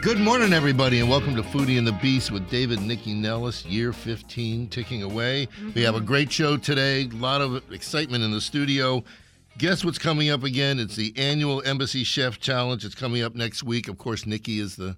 Good morning, everybody, and welcome to Foodie and the Beast with David Nycci Nellis, year 15 ticking away. Mm-hmm. We have a great show today, a lot of excitement in the studio. Guess what's coming up again? It's the annual Embassy Chef Challenge. It's coming up next week. Of course, Nikki is the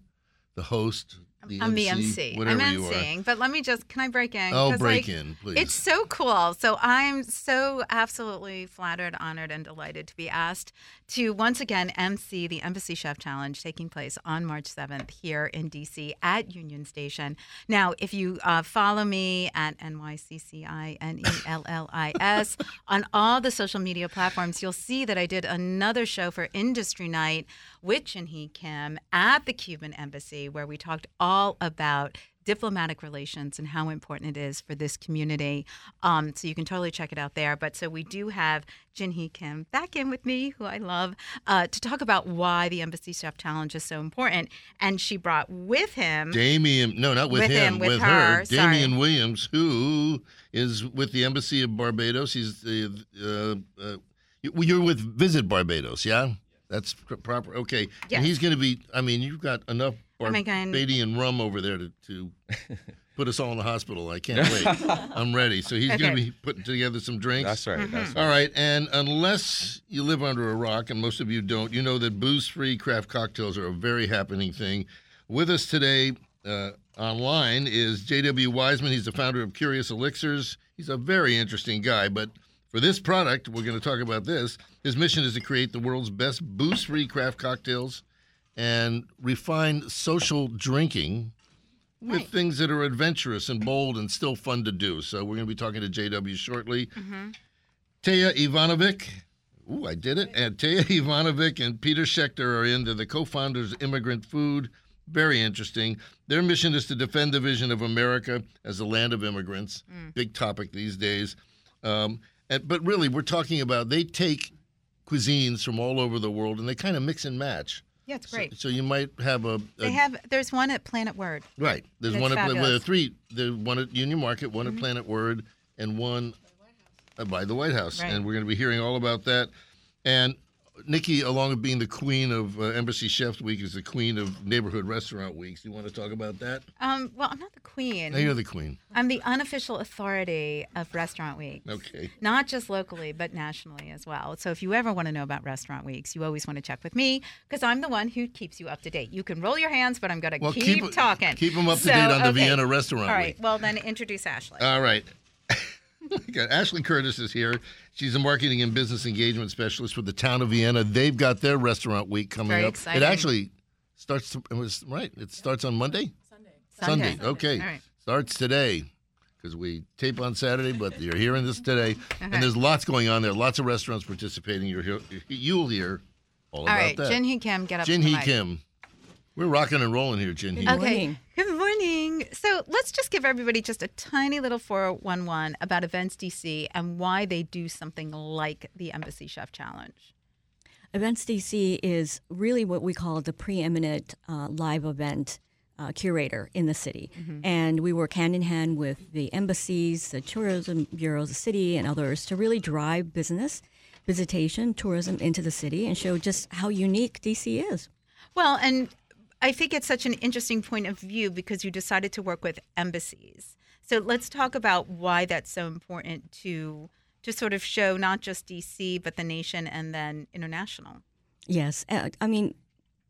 the host, the I'm MC, the MC. I'm MCing, but let me just can I break in? Oh, break like, in, please. It's so cool. So I'm so absolutely flattered, honored, and delighted to be asked to once again MC the Embassy Chef Challenge taking place on March 7th here in DC at Union Station. Now, if you uh, follow me at NYCCINELLIS on all the social media platforms, you'll see that I did another show for Industry Night with Jinhee Kim at the Cuban Embassy where we talked all about diplomatic relations and how important it is for this community. Um, so you can totally check it out there. But so we do have Jinhee Kim back in with me, who I love, uh, to talk about why the Embassy Chef Challenge is so important. And she brought with him Dameain, no, not with, with him, him, with, with her, her Dameain Williams, who is with the Embassy of Barbados. He's the uh, uh, you're with Visit Barbados, yeah. That's proper. Okay. Yes. And he's going to be, I mean, you've got enough Barbadian rum over there to, to put us all in the hospital. I can't wait. I'm ready. So he's okay. going to be putting together some drinks. That's right. Mm-hmm. That's right. All right. And unless you live under a rock, and most of you don't, you know that booze free craft cocktails are a very happening thing. With us today uh, online is J.W. Wiseman. He's the founder of Curious Elixirs. He's a very interesting guy, but for this product, we're going to talk about this. His mission is to create the world's best booze free craft cocktails and refine social drinking with right. things that are adventurous and bold and still fun to do. So we're going to be talking to JW shortly. Mm-hmm. Téa Ivanovic. Ooh, I did it. And Téa Ivanovic and Peter Schechter are into the co-founders of Immigrant Food. Very interesting. Their mission is to defend the vision of America as a land of immigrants. Mm. Big topic these days. Um, but really, we're talking about they take cuisines from all over the world and they kind of mix and match. Yeah, it's great. So, so you might have a, a, They have. There's one at Planet Word. Right. There's one at well, there are three. There's one at Union Market, one mm-hmm. at Planet Word, and one by the White House. Right. And we're going to be hearing all about that. And Nycci, along with being the queen of uh, Embassy Chefs Week, is the queen of Neighborhood Restaurant Weeks. You want to talk about that? Um, well, I'm not the queen. No, you're the queen. I'm the unofficial authority of Restaurant Week. Okay. Not just locally, but nationally as well. So if you ever want to know about Restaurant Weeks, you always want to check with me because I'm the one who keeps you up to date. You can roll your hands, but I'm going to well, keep, keep, talking. Keep them up to so, date on the. Vienna Restaurant All right. Week. Well, then introduce Ashley. All right. Ashley Curtis is here. She's a marketing and business engagement specialist for the town of Vienna. They've got their restaurant week coming Very up. Exciting. It actually starts. It was right. It starts on Monday. Sunday. Sunday. Sunday. Okay. Right. Starts today because we tape on Saturday, but you're hearing this today, okay. and there's lots going on there. Lots of restaurants participating. You're here. You'll hear all, all about right. that. Jinhee Kim, get up. Jinhee Kim. We're rocking and rolling here, Jinhee. Good okay. Good morning. So let's just give everybody just a tiny little 411 about Events DC and why they do something like the Embassy Chef Challenge. Events DC is really what we call the preeminent uh, live event uh, curator in the city. Mm-hmm. And we work hand in hand with the embassies, the tourism bureaus, the city, and others to really drive business, visitation, tourism into the city and show just how unique DC is. Well, and I think it's such an interesting point of view because you decided to work with embassies. So let's talk about why that's so important to to sort of show not just DC but the nation and then international. Yes, uh, I mean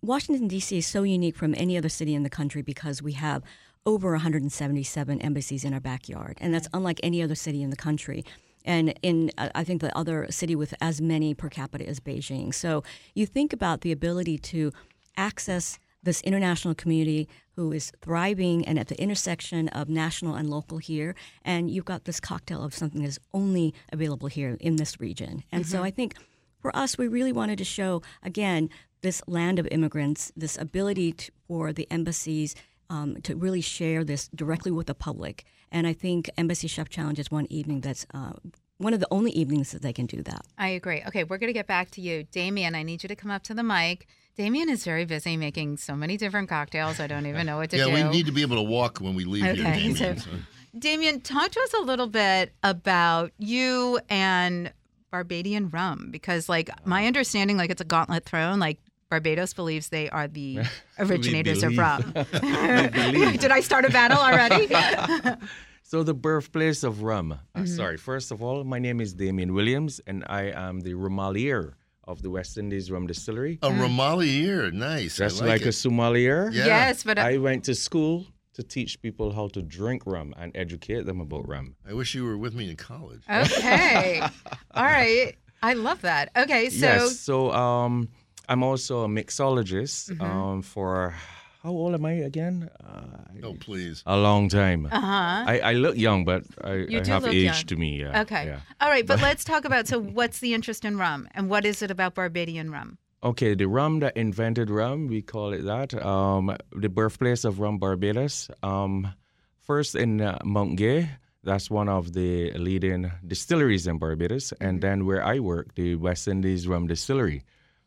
Washington D.C. is so unique from any other city in the country because we have over 177 embassies in our backyard, and that's unlike any other city in the country. And in, uh, I think, the other city with as many per capita as Beijing. So you think about the ability to access this international community who is thriving and at the intersection of national and local here. And you've got this cocktail of something that's only available here in this region. And mm-hmm. so I think for us, we really wanted to show, again, this land of immigrants, this ability to, for the embassies um, to really share this directly with the public. And I think Embassy Chef Challenge is one evening that's uh, one of the only evenings that they can do that. I agree. Okay, we're going to get back to you. Dameain, I need you to come up to the mic. Dameain is very busy making so many different cocktails. I don't even know what to yeah, do. Yeah, we need to be able to walk when we leave here, Okay, Dameain. so- so- Dameain, talk to us a little bit about you and Barbadian rum because, like, my understanding, like, it's a gauntlet thrown. Like, Barbados believes they are the originators of rum. Did I start a battle already? So the birthplace of rum. Mm-hmm. Uh, sorry, first of all, my name is Dameain Williams, and I am the Romalier of the West Indies Rum Distillery. A Romalier, nice. I Just like, it. a sommelier. Yeah. Yes, but uh, I went to school to teach people how to drink rum and educate them about rum. I wish you were with me in college. okay. All right. I love that. Okay, so yes. So um, I'm also a mixologist Mm-hmm. um, for how old am I again? Uh, Oh, please. a long time. uh huh. I, I look young, but I, You I do have age young. to me. Yeah. Okay. Yeah. All right, but let's talk about so what's the interest in rum and what is it about Barbadian rum? Okay, the rum that invented rum, we call it that. Um, the birthplace of rum, Barbados. Um, first in uh, Mount Gay, that's one of the leading distilleries in Barbados. And then where I work, the West Indies Rum Distillery,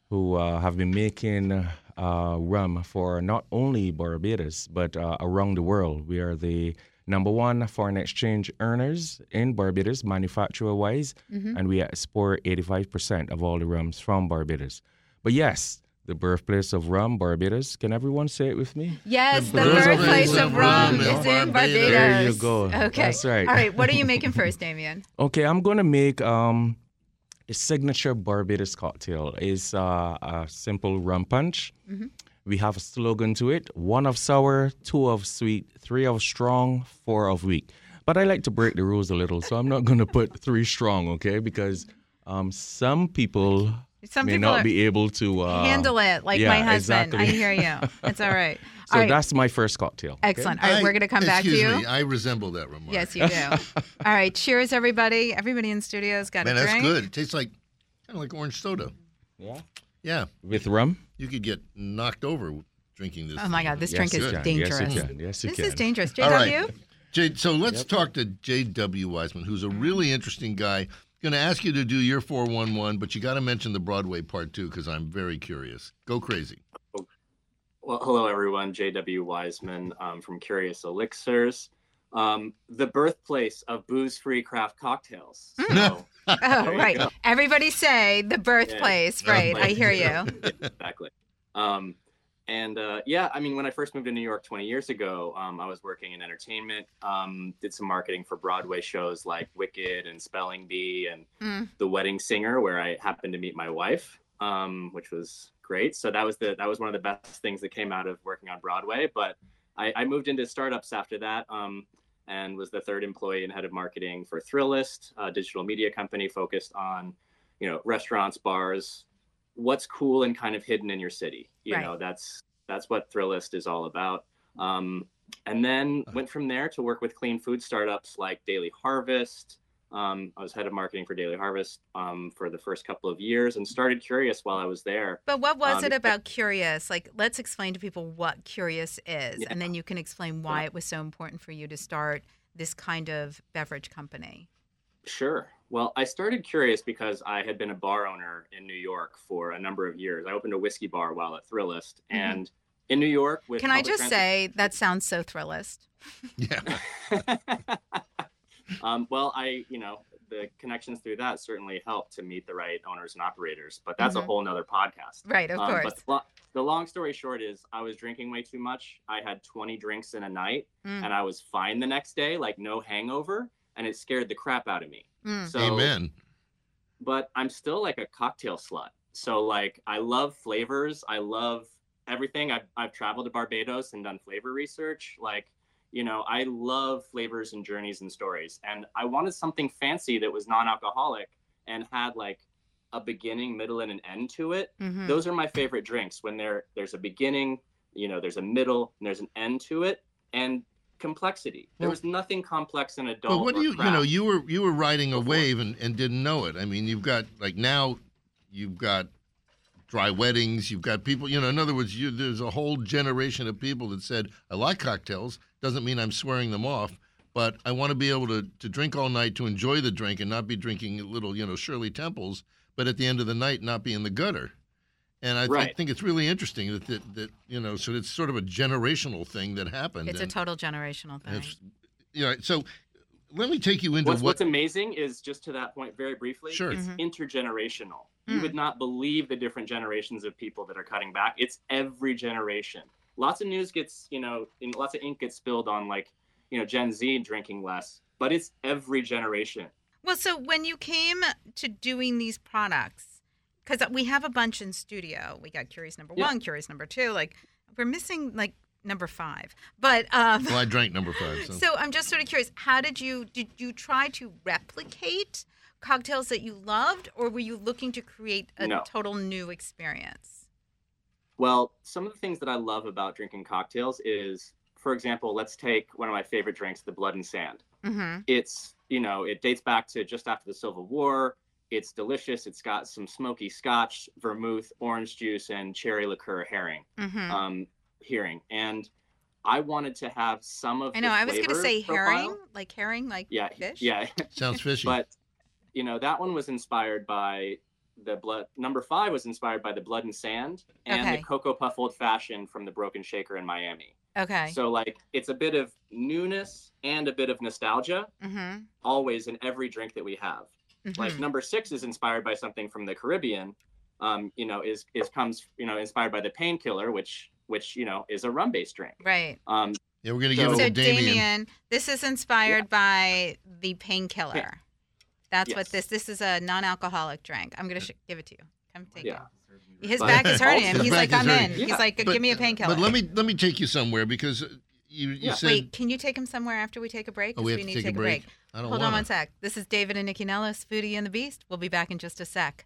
who uh, have been making uh, rum for not only Barbados, but uh, around the world. We are the number one foreign exchange earners in Barbados, manufacturer wise, and we export 85% of all the rums from Barbados. But yes, the birthplace of rum, Barbados. Can everyone say it with me? Yes, the, The birthplace birthplace of of rum rum is in in Barbados. Barbados. There you go. Okay. That's right. All right, what are you making first, Dameain? Okay, I'm gonna make um, a signature Barbados cocktail. is uh, a simple rum punch. We have a slogan to it: one of sour, two of sweet, three of strong, four of weak. But I like to break the rules a little, so I'm not gonna put three strong, okay? Because um, some people Some may not be able to uh, Handle it like yeah, my husband. exactly. I hear you. It's all right. So all right. that's my first cocktail. okay? Excellent. All right, I- we're going to come back to excuse you. Me, I resemble that remark. Yes, you do. all right, cheers, everybody. Everybody in studio's got Man, a that's drink. good. It tastes like kind of like orange soda. Yeah. Yeah, With rum? you could get knocked over drinking this. Oh my. God, this Yes, drink is can. dangerous. Yes, you can. Yes, you This can. is dangerous. JW? All right. J- so let's talk to J.W. Wiseman, who's a really interesting guy. Going to ask you to do your 411, but you got to mention the Broadway part too, because I'm very curious. Go crazy. Well, hello everyone. J.W. Wiseman um, from Curious Elixirs, um, the birthplace of booze-free craft cocktails. So, Oh, right. go. Everybody say the birthplace. Yeah. Right. I hear you. exactly. Um, and uh, yeah, I mean, when I first moved to New York 20 years ago, um, I was working in entertainment. Um, did some marketing for Broadway shows like Wicked and Spelling Bee and Mm. The Wedding Singer, where I happened to meet my wife, um, which was great. So that was the that was one of the best things that came out of working on Broadway. But I, I moved into startups after that. Um, and was the third employee and head of marketing for Thrillist, a digital media company focused on, you know, restaurants, bars, what's cool and kind of hidden in your city. You Right. know, that's that's what Thrillist is all about. Um, and then went from there to work with clean food startups like Daily Harvest. Um, I was head of marketing for Daily Harvest um, for the first couple of years and started Curious while I was there. But what was Um, it about Curious? Like, let's explain to people what Curious is, Yeah. and then you can explain why it was so important for you to start this kind of beverage company. Sure. Well, I started Curious because I had been a bar owner in New York for a number of years. I opened a whiskey bar while at Thrillist, and in New York, with Mm-hmm. Can I just transit- say that sounds so thrillist? Yeah. um, well, I, you know, the connections through that certainly helped to meet the right owners and operators, but that's Mhm. a whole nother podcast. Right, of Um, course. But the, lo- the long story short is I was drinking way too much. I had 20 drinks in a night Mm. and I was fine the next day, like no hangover, and it scared the crap out of me. Mm. So, Amen. but I'm still like a cocktail slut. So like I love flavors. I love everything. I've I've traveled to Barbados and done flavor research. Like, you know, I love flavors and journeys and stories. And I wanted something fancy that was non-alcoholic and had like a beginning, middle, and an end to it. Mhm. Those are my favorite drinks when there there's a beginning, you know, there's a middle, and there's an end to it, and complexity. There Well- was nothing complex and adult. But what do you you know you were you were riding a wave and, and didn't know it. I mean, you've got like now you've got dry weddings. You've got people, you know, in other words, you, there's a whole generation of people that said, I like cocktails. Doesn't mean I'm swearing them off, but I want to be able to, to drink all night to enjoy the drink and not be drinking little, you know, Shirley Temples, but at the end of the night, not be in the gutter. And I, th- Right. think it's really interesting that, that, that, you know, so it's sort of a generational thing that happened. It's a total generational thing. it's- you know, so let me take you into What's, what. what's amazing is just to that point, very briefly, Sure. it's Mhm. intergenerational. Mm. You would not believe the different generations of people that are cutting back. It's every generation. Lots of news gets, you know, and lots of ink gets spilled on like, you know, Gen Z drinking less, but it's every generation. Well, so when you came to doing these products, because we have a bunch in studio, we got Curious Number Yeah. One, Curious Number Two. Like we're missing like number five, but um, well, I drank number five. So. so I'm just sort of curious. How did you did you try to replicate cocktails that you loved, or were you looking to create a No. total new experience? Well, some of the things that I love about drinking cocktails is, for example, let's take one of my favorite drinks, the Blood and Sand. Mm-hmm. It's, you know, it dates back to just after the Civil War. It's delicious. It's got some smoky scotch, vermouth, orange juice, and cherry liqueur Heering. Mm-hmm. Um, Heering, and I wanted to have some of. I know. the I was going to flavor say profile. herring, like herring, like Yeah, fish. yeah, Sounds fishy. but you know that one was inspired by the blood. Number five was inspired by the Blood and Sand and Okay. the Cocoa Puff Old Fashioned from the Broken Shaker in Miami. Okay. So like it's a bit of newness and a bit of nostalgia mm-hmm. always in every drink that we have. Like Mhm. number six is inspired by something from the Caribbean. Um, you know, is is comes you know inspired by the painkiller, which which you know is a rum based drink. right. Um, yeah, we're going to So- give it So to Dameain. Dameain, this is inspired by the painkiller. That's what this. This is a non-alcoholic drink. I'm gonna sh- give it to you. Come take yeah. it. His But back is hurting him. He's like, I'm in. hurting. He's like, give me a painkiller. But let me let me take you somewhere because you, you Yeah. said Wait, can you take him somewhere after we take a break? Oh, 'Cause we have to need take a break. I don't Hold wanna. on one sec. This is David and Nycci Nellis, Foodie and the Beast. We'll be back in just a sec.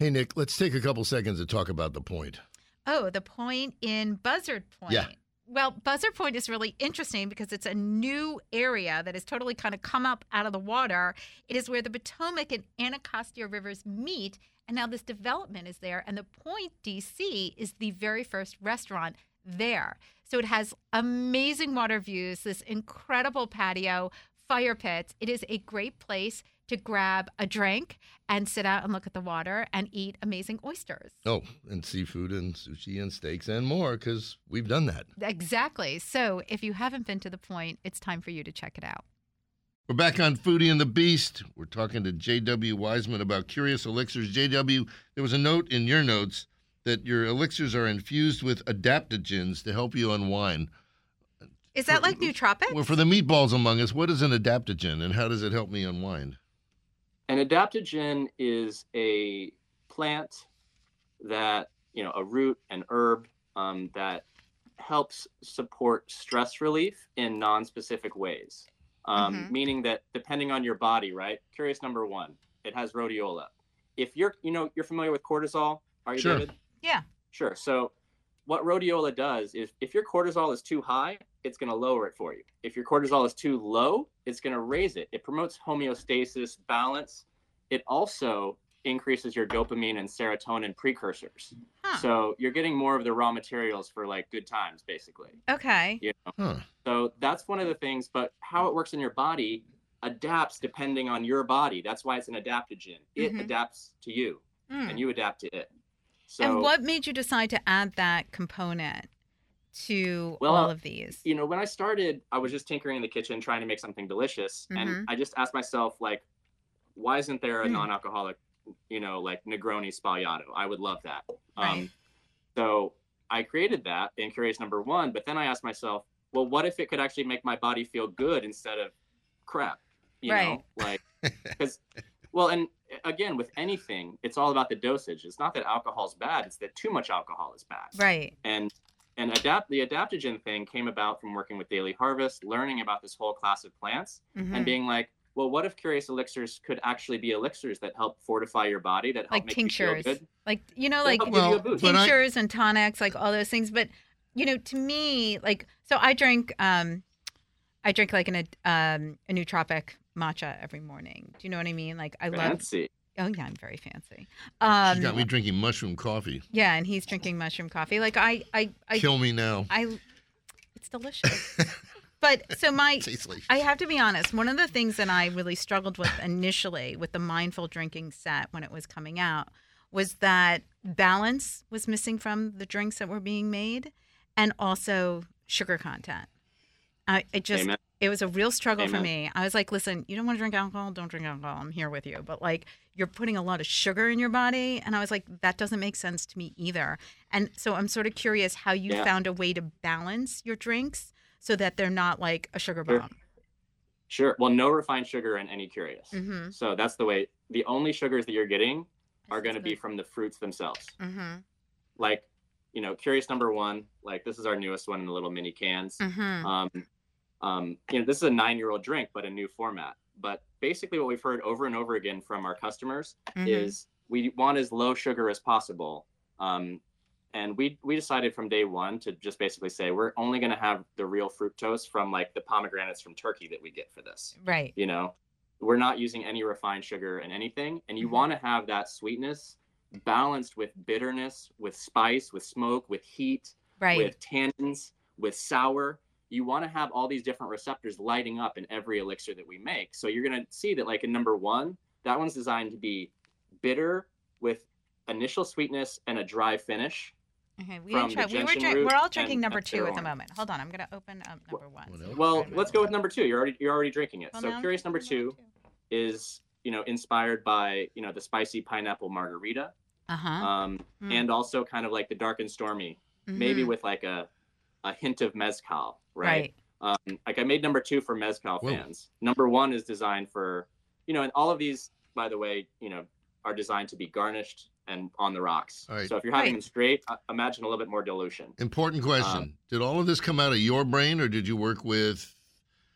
Hey Nick, let's take a couple seconds to talk about the point. Oh, the point in Buzzard Point. Yeah. Well, Buzzard Point is really interesting because it's a new area that has totally kind of come up out of the water. It is where the Potomac and Anacostia rivers meet, and now this development is there. And the Point DC is the very first restaurant there. So it has amazing water views, this incredible patio, fire pits. It is a great place to grab a drink and sit out and look at the water and eat amazing oysters. Oh, and seafood and sushi and steaks and more because we've done that. Exactly. So if you haven't been to the point, it's time for you to check it out. We're back on Foodie and the Beast. We're talking to J.W. Wiseman about curious elixirs. J.W., there was a note in your notes that your elixirs are infused with adaptogens to help you unwind. Is that like nootropics? Well, for the meatballs among us, what is an adaptogen and how does it help me unwind? An adaptogen is a plant that, you know, a root, an herb um, that helps support stress relief in non-specific ways. Um, Mhm. Meaning that depending on your body, right? Curious number one, it has rhodiola. If you're, you know, you're familiar with cortisol, are you, Sure. David? Yeah. Sure. So what rhodiola does is if your cortisol is too high, it's going to lower it for you. If your cortisol is too low, it's going to raise it. It promotes homeostasis, balance. It also increases your dopamine and serotonin precursors. Huh. So you're getting more of the raw materials for like good times, basically. okay. You know? Huh. So that's one of the things. But how it works in your body adapts depending on your body. That's why it's an adaptogen. It Mhm. adapts to you, Mm. and you adapt to it. So and what made you decide to add that component to Well, all of these? you know, when I started, I was just tinkering in the kitchen trying to make something delicious. Mhm. And I just asked myself, like, why isn't there a Mm. non alcoholic, you know, like Negroni Sbagliato? I would love that. Right. Um, so I created that in Curious Number One. But then I asked myself, well, what if it could actually make my body feel good instead of crap? You Right. know, like, because, well, and again, with anything, it's all about the dosage. It's not that alcohol is bad, it's that too much alcohol is bad right. and and adapt the adaptogen thing came about from working with Daily Harvest, learning about this whole class of plants, Mhm. and being like, well, what if curious elixirs could actually be elixirs that help fortify your body, that help Like make tinctures. you feel good? Like you know, like help give you a Well, boost. but I- tinctures and tonics, like all those things. But you know, to me, like so, I drink, um, I drink like an um, a nootropic matcha every morning. Do you know what I mean? Like I love Fancy. Oh yeah, I'm very fancy. Um, She's got me drinking mushroom coffee. yeah, and he's drinking mushroom coffee. Like I, I, I, Kill me now. I it's delicious. but so my I have to be honest, one of the things that I really struggled with initially with the mindful drinking set when it was coming out was that balance was missing from the drinks that were being made and also sugar content. I it just Amen. it was a real struggle for me. I was like, listen, you don't want to drink alcohol, don't drink alcohol. I'm here with you. But like you're putting a lot of sugar in your body and I was like that doesn't make sense to me either. And so I'm sort of curious how you Yeah. found a way to balance your drinks so that they're not like a sugar bomb. Sure. Well, no refined sugar in any curious. Mhm. So that's the way. The only sugars that you're getting are going to be from the fruits themselves. Mhm. Like, you know, curious number one. Like this is our newest one in the little mini cans. Mhm. Um, um, you know, this is a nine-year-old drink, but a new format. But basically, what we've heard over and over again from our customers Mhm. is we want as low sugar as possible. Um, and we we decided from day one to just basically say we're only going to have the real fructose from like the pomegranates from Turkey that we get for this. right. You know, we're not using any refined sugar and anything, and you Mhm. want to have that sweetness balanced with bitterness, with spice, with smoke, with heat, Right. with tannins, with sour. You want to have all these different receptors lighting up in every elixir that we make. So you're going to see that, like in number one, that one's designed to be bitter with initial sweetness and a dry finish. okay. we, from try, we were drink, we're all drinking and- number two at the cereal. moment. Hold on, I'm gonna open up number one. What so Well, let's go with number two. You're already you're already drinking it. Well, so now I'm curious number two is you know inspired by you know the spicy pineapple margarita, Uh-huh. um, Mm. and also kind of like the dark and stormy, maybe Mhm. with like a a hint of mezcal, right. right? Um, like I made number two for mezcal Whoa. fans. Number one is designed for, you know, and all of these, by the way, you know, are designed to be garnished and on the rocks. All right. So if you're having Right. them straight, uh, imagine a little bit more dilution. Important question. Um, did all of this come out of your brain, or did you work with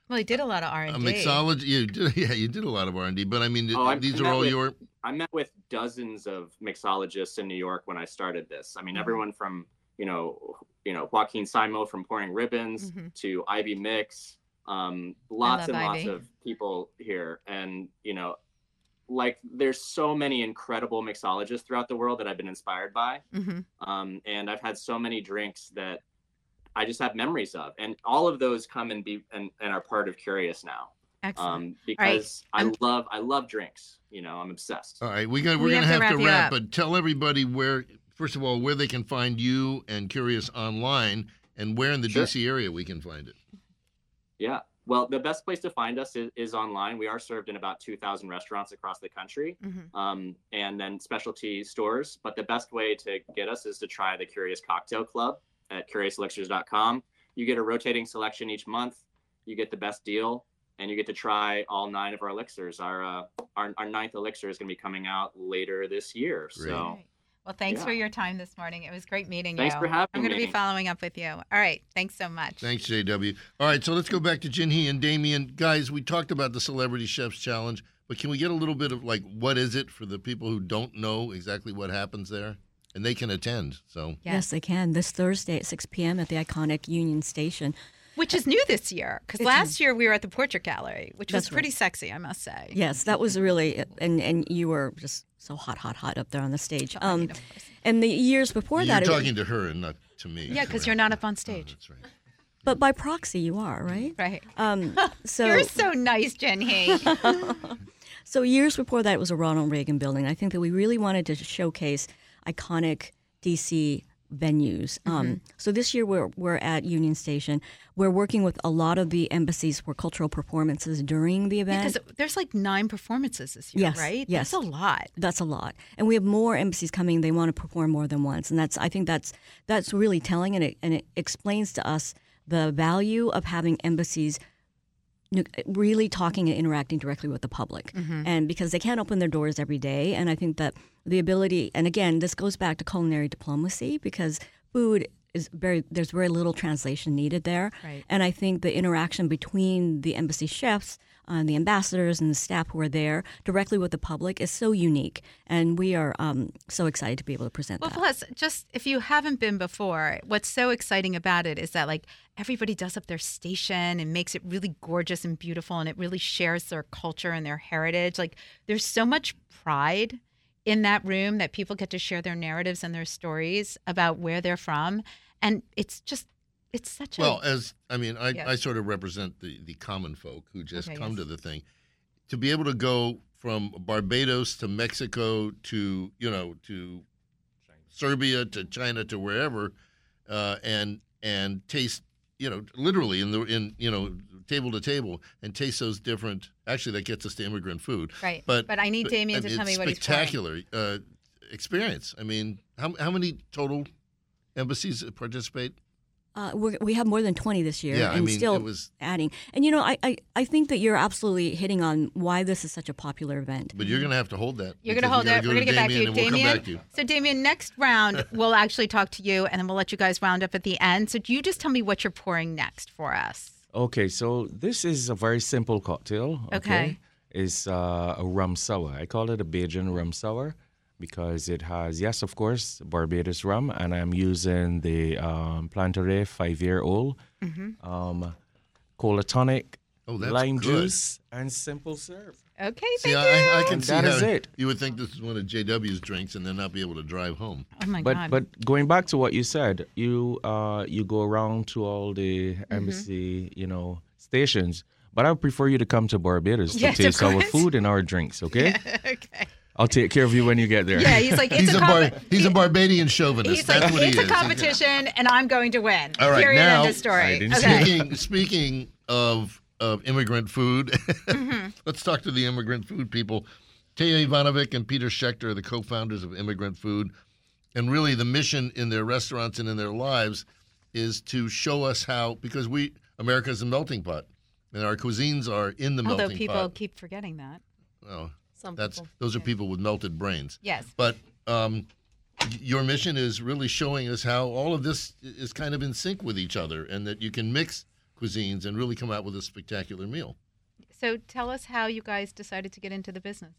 Well, he did a lot of R a and D. mixology? You did, yeah, you did a lot of R and D. But I mean, Oh, I- these I are all with- your. I met with dozens of mixologists in New York when I started this. I mean, everyone from you know, you know, Joaquin Simo from Pouring Ribbons Mhm. to Ivy Mix, um, lots love and lots of people here, and you know, like there's so many incredible mixologists throughout the world that I've been inspired by, Mhm. um, and I've had so many drinks that I just have memories of, and all of those come and be and, and are part of Curious now, Excellent. um, because I I'm- love I love drinks. You know, I'm obsessed. All right, we got. We're We gonna have have to to wrap you wrap, but tell everybody where. First of all, where they can find you and Curious online, and where in the Sure. DC area we can find it. Yeah. Well, the best place to find us is, is online. We are served in about 2,000 restaurants across the country Mhm. um, and then specialty stores. But the best way to get us is to try the Curious Cocktail Club at curiouselixirs.com. You get a rotating selection each month. You get the best deal, and you get to try all nine of our elixirs. Our uh, our, our ninth elixir is going to be coming out later this year. Great. So Great. Well, thanks yeah. for your time this morning. It was great meeting Thanks you. for having I'm going to be following up with you. All right. Thanks so much. Thanks, JW. All right, so let's go back to Jinhee and Dameain. Guys, we talked about the Celebrity Chefs Challenge, but can we get a little bit of like what is it for the people who don't know exactly what happens there? And they can attend. So Yes, they can. This Thursday at 6 p.m. at the iconic Union Station. Which is new this year because last year we were at the Portrait Gallery, which was pretty right. sexy, I must say. Yes, that was really, and and you were just so hot, hot, hot up there on the stage. I Um, and the years before that. you're that, it was- talking to her and not to me. Yeah, because you're not up on Oh, stage. that's right. but by proxy, you are right. Right. Um, so You're so nice, Jinhee. So years before that, it was a Ronald Reagan building. I think that we really wanted to showcase iconic DC venues. Um, so this year we're we're at Union Station. We're working with a lot of the embassies for cultural performances during the event. Because there's like nine performances this year, Yes, right? yes. That's a lot. that's a lot, and we have more embassies coming. They want to perform more than once, and that's I think that's that's really telling, and it and it explains to us the value of having embassies really talking and interacting directly with the public mm-hmm. and because they can't open their doors every day and i think that the ability and again this goes back to culinary diplomacy because food is very there's very little translation needed there. Right. And I think the interaction between the embassy chefs and the ambassadors and the staff who are there directly with the public is so unique, and we are um, so excited to be able to present Well, that. plus, just if you haven't been before, what's so exciting about it is that like everybody does up their station and makes it really gorgeous and beautiful, and it really shares their culture and their heritage. Like there's so much pride in that room that people get to share their narratives and their stories about where they're from, and it's just it's such a Well, as I mean, I, Yes. I sort of represent the, the common folk who just Okay, come yes. to the thing. To be able to go from Barbados to Mexico to you know to Serbia to China to wherever, uh, and and taste you know literally in the in you know table to table and taste those different. Actually, that gets us to immigrant food. right. But but I need Dameain to mean, tell me what he's spectacular uh, experience. I mean, how how many total embassies participate? Uh, we're, we have more than 20 this year Yeah, I and mean, still it was- adding. And you know, I, I, I think that you're absolutely hitting on why this is such a popular event. But you're going to have to hold that. You're going to hold we gotta it. go We're going to get back to you, and we'll Dameain. come back to you. So, Dameain, next round we'll actually talk to you, and then we'll let you guys round up at the end. So, do you just tell me what you're pouring next for us. Okay, so this is a very simple cocktail. Okay, Okay. it's uh, a rum sour. I call it a Bajan rum sour because it has, yes, of course, Barbados rum, and I'm using the um, Planteray five-year-old, um, cola tonic, Oh, lime good. juice, and simple serve. Okay, See, thank I, I you. can And see that how is it. you would think this is one of JW's drinks and then not be able to drive home. oh my But God. but going back to what you said, you uh you go around to all the Mm-hmm. embassy, you know, stations. But I would prefer you to come to Barbados to Yes, of taste our food and our drinks, okay? okay. I'll take care of you when you get there. Yeah, he's like it's He's a, a, bar, comp- he's a Barbadian chauvinist. He's That's like what it's he a is. competition, and I'm going to win. All right, Period. now- End of story. Okay. Speaking speaking of of immigrant food, Mm-hmm. let's talk to the immigrant food people. Téa Ivanovic and Peter Schechter are the co-founders of Immigrant Food, and really the mission in their restaurants and in their lives is to show us how because we America is a melting pot, and our cuisines are in the Although melting pot. Although people keep forgetting that. Oh, Some that's people. those are people with melted brains. Yes. But um, your mission is really showing us how all of this is kind of in sync with each other, and that you can mix cuisines and really come out with a spectacular meal. So tell us how you guys decided to get into the business.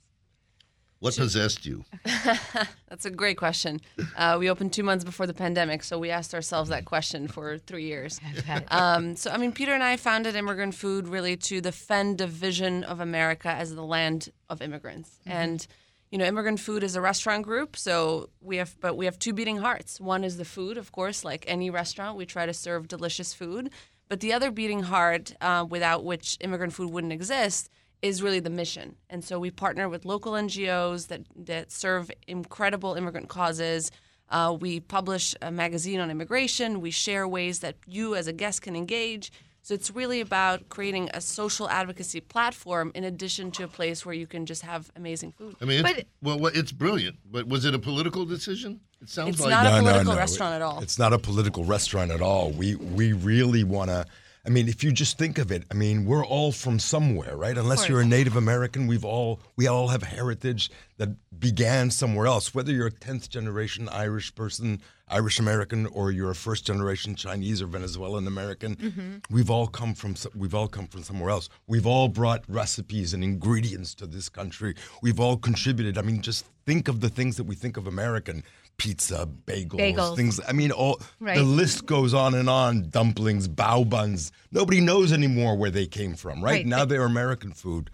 What possessed you? That's a great question. Uh, we opened two months before the pandemic, so we asked ourselves that question for three years. Um, so, I mean, Peter and I founded Immigrant Food really to defend the vision of America as the land of immigrants. And, you know, Immigrant Food is a restaurant group, so we have, but we have two beating hearts. One is the food, of course, like any restaurant, we try to serve delicious food. But the other beating heart, uh, without which Immigrant Food wouldn't exist, is really the mission. And so we partner with local NGOs that, that serve incredible immigrant causes. Uh, we publish a magazine on immigration. We share ways that you as a guest can engage. So it's really about creating a social advocacy platform in addition to a place where you can just have amazing food. I mean, it's, But- well, well, it's brilliant. But was it a political decision? It sounds It's like not a political restaurant at all. It's not a political restaurant at all. We we really want to. I mean, if you just think of it, I mean, we're all from somewhere, right? Unless you're a Native American, we've all we all have heritage that began somewhere else. Whether you're a tenth generation Irish person, Irish American, or you're a first generation Chinese or Venezuelan American, mm-hmm. we've all come from we've all come from somewhere else. We've all brought recipes and ingredients to this country. We've all contributed. I mean, just think of the things that we think of American pizza, bagels, Bagels. things. I mean, all Right. the list goes on and on. Dumplings, bao buns. Nobody knows anymore where they came from, right? Right, Now they're American food,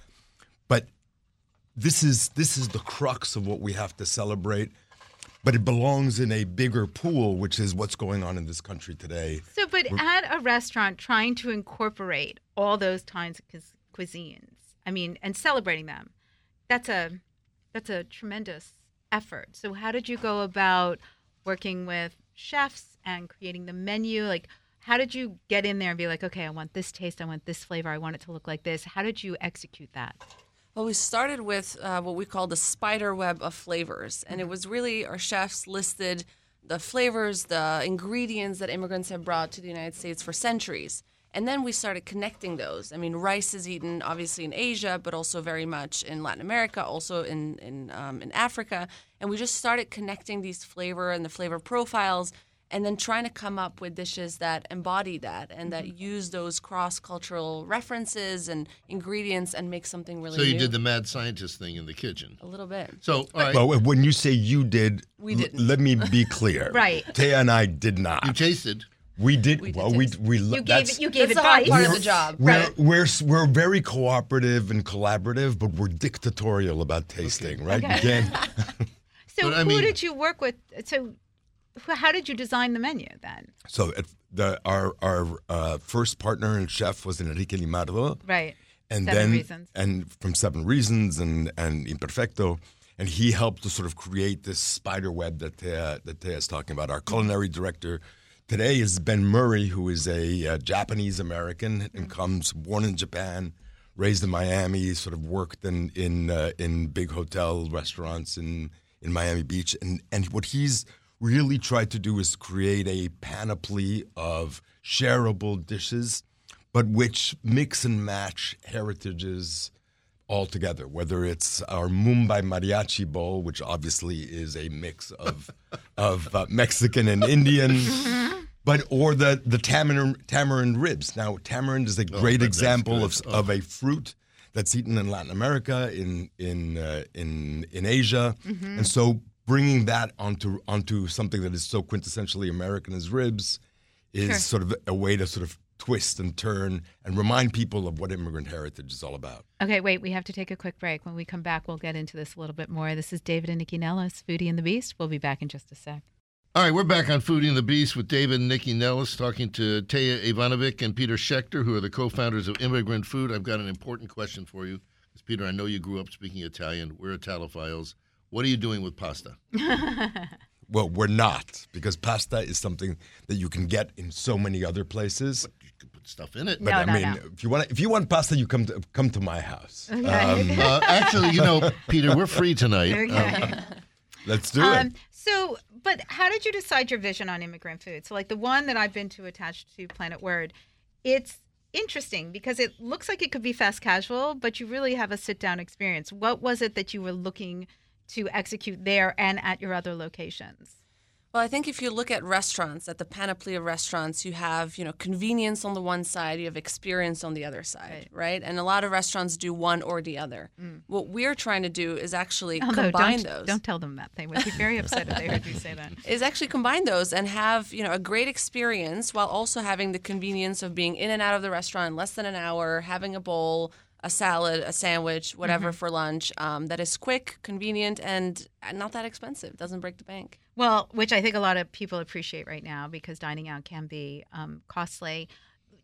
but this is this is the crux of what we have to celebrate. But it belongs in a bigger pool, which is what's going on in this country today. So, but at a restaurant, trying to incorporate all those kinds of cuisines, I mean, and celebrating them, that's a that's a tremendous effort. So, how did you go about working with chefs and creating the menu? Like, how did you get in there and be like, okay, I want this taste, I want this flavor, I want it to look like this? How did you execute that? Well, we started with uh, what we call the spider web of flavors, and it was really our chefs listed the flavors, the ingredients that immigrants have brought to the United States for centuries. And then we started connecting those. I mean, rice is eaten obviously in Asia, but also very much in Latin America, also in in, um, in Africa. And we just started connecting these flavor and the flavor profiles and then trying to come up with dishes that embody that and that Mm-hmm. use those cross cultural references and ingredients and make something really So you new. did the mad scientist thing in the kitchen. a little bit. So, all right, Well, when you say you did, We didn't. let me be clear. Right. Téa and I did not. you tasted. We did. We did well, we taste. we You gave that's- you gave That's the hard advice. part of the job. We're, Right. we're s- we're very cooperative and collaborative, but we're dictatorial about tasting, right? You can't. So But I who mean- did you work with? So how did you design the menu then? So at the our our uh, first partner and chef was Enrique Limardo, Right. and Seven then Reasons. and from Seven Reasons and and Imperfecto, and he helped to sort of create this spider web that Téa, that Téa is talking about. Our culinary director today is Ben Murray, who is a uh, Japanese American and comes born in Japan, raised in Miami, sort of worked in in uh, in big hotel restaurants in in Miami Beach, and and what he's really tried to do is create a panoply of shareable dishes, but which mix and match heritages all together. Whether it's our Mumbai mariachi bowl, which obviously is a mix of of uh, Mexican and Indian. But or the the tamarind tamarind ribs. Now tamarind is a great that- example of of a fruit that's eaten in Latin America, in in uh, in in Asia, and so bringing that onto onto something that is so quintessentially American as ribs is Sure. sort of a way to sort of twist and turn and remind people of what immigrant heritage is all about. Okay, wait, we have to take a quick break. When we come back, we'll get into this a little bit more. This is David and Nycci Nellis, Foodie and the Beast. We'll be back in just a sec. All right, we're back on Foodie and the Beast with David and Nycci Nellis talking to Téa Ivanovic and Peter Schechter, who are the co-founders of Immigrant Food. I've got an important question for you. 'Cause, Peter, I know you grew up speaking Italian. We're Italophiles. What are you doing with pasta? Well, we're not because pasta is something that you can get in so many other places. You could put stuff in it. But No, I no, mean, no. if you want if you want pasta, you come to come to my house. Um, Uh, actually, you know, Peter, we're free tonight. Um, let's do Um, it. so, but how did you decide your vision on immigrant food? So, like the one that I've been to attached to Planet Word, it's interesting because it looks like it could be fast casual, but you really have a sit down experience. What was it that you were looking to execute there and at your other locations? Well, I think if you look at restaurants, at the panoply of restaurants, you have, you know, convenience on the one side, you have experience on the other side, right? And a lot of restaurants do one or the other. What we're trying to do is actually Although, combine don't, those. don't tell them that. They would be very upset if they heard you say that. is actually combine those and have you know a great experience while also having the convenience of being in and out of the restaurant in less than an hour, having a bowl, a salad, a sandwich, whatever for lunch um, that is quick, convenient, and not that expensive. Doesn't break the bank. Well, which I think a lot of people appreciate right now because dining out can be um, costly.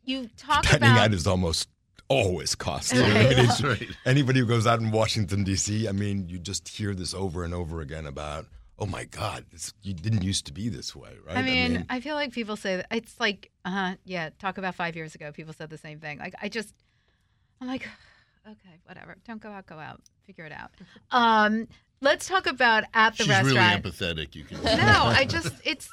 You talk Dining about out is almost always costly. Right. I mean, That's right. Anybody who goes out in Washington D.C., I mean, you just hear this over and over again about, oh my God, this, you didn't used to be this way, right? I mean, I feel like people say that it's like, uh, yeah, talk about five years ago. People said the same thing. Like, I just, I'm like, okay, whatever. Don't go out, go out. Figure it out. Um, let's talk about at the She's restaurant. really empathetic. You can. Say No, I just, it's,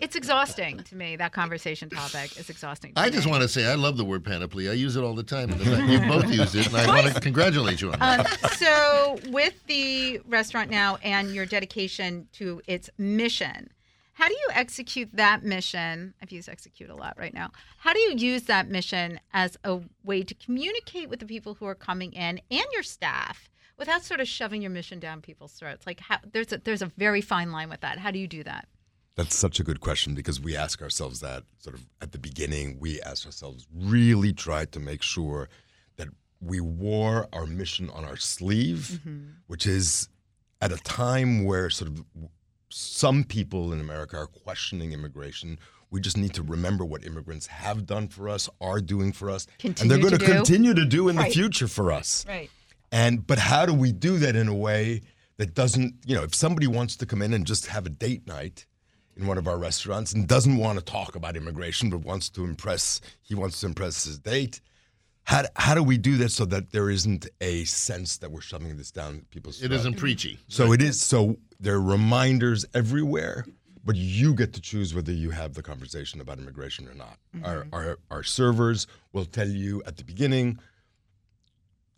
it's exhausting to me. That conversation topic is exhausting. To I just want to say I love the word panoply. I use it all the time. And the fact you both use it, and I want to congratulate you on that. Um, so, with the restaurant now and your dedication to its mission, how do you execute that mission? I've used execute a lot right now. How do you use that mission as a way to communicate with the people who are coming in and your staff without sort of shoving your mission down people's throats? Like, how, there's a, there's a very fine line with that. How do you do that? That's such a good question because we ask ourselves that sort of at the beginning. We asked ourselves, really tried to make sure that we wore our mission on our sleeve, mm-hmm. which is at a time where sort of some people in America are questioning immigration. We just need to remember what immigrants have done for us, are doing for us, and they're going to to continue to do in Right. the future for us. Right. And but how do we do that in a way that doesn't, you know, if somebody wants to come in and just have a date night in one of our restaurants and doesn't want to talk about immigration but wants to impress he wants to impress his date, how how do we do that so that there isn't a sense that we're shoving this down people's It isn't preachy. So it is so there are reminders everywhere, but you get to choose whether you have the conversation about immigration or not. Mm-hmm. Our, our our servers will tell you at the beginning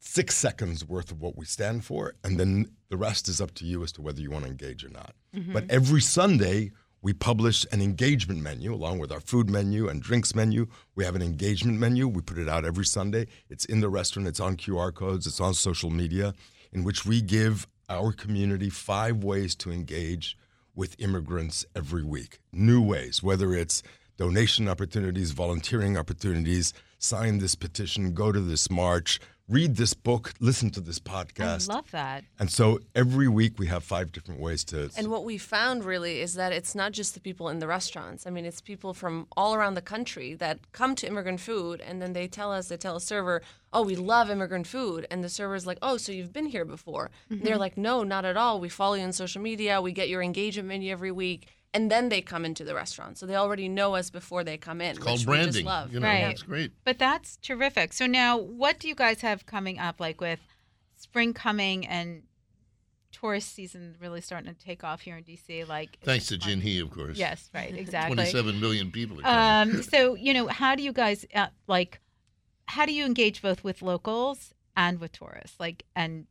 six seconds worth of what we stand for, and then the rest is up to you as to whether you want to engage or not. Mm-hmm. But every Sunday We publish an engagement menu along with our food menu and drinks menu. We have an engagement menu. We put it out every Sunday. It's in the restaurant, it's on QR codes, it's on social media, in which we give our community five ways to engage with immigrants every week. New ways, whether it's donation opportunities, volunteering opportunities, sign this petition, go to this march, read this book, listen to this podcast. I love that. And so every week we have five different ways to. And what we found really is that it's not just the people in the restaurants. I mean, it's people from all around the country that come to immigrant food and then they tell us, they tell a server, oh, we love immigrant food. And the server's like, oh, so you've been here before. Mm-hmm. They're like, no, not at all. We follow you on social media. We get your engagement menu every week. And then they come into the restaurant. So they already know us before they come in. It's called which we just branding. love. You know, Right. that's great. But that's terrific. So now, what do you guys have coming up? Like with spring coming and tourist season really starting to take off here in DC. Like Thanks to Jinhee, of course. Yes, right, exactly. 27 million people are. Um, so you know, how do you guys uh, like? How do you engage both with locals and with tourists? Like, and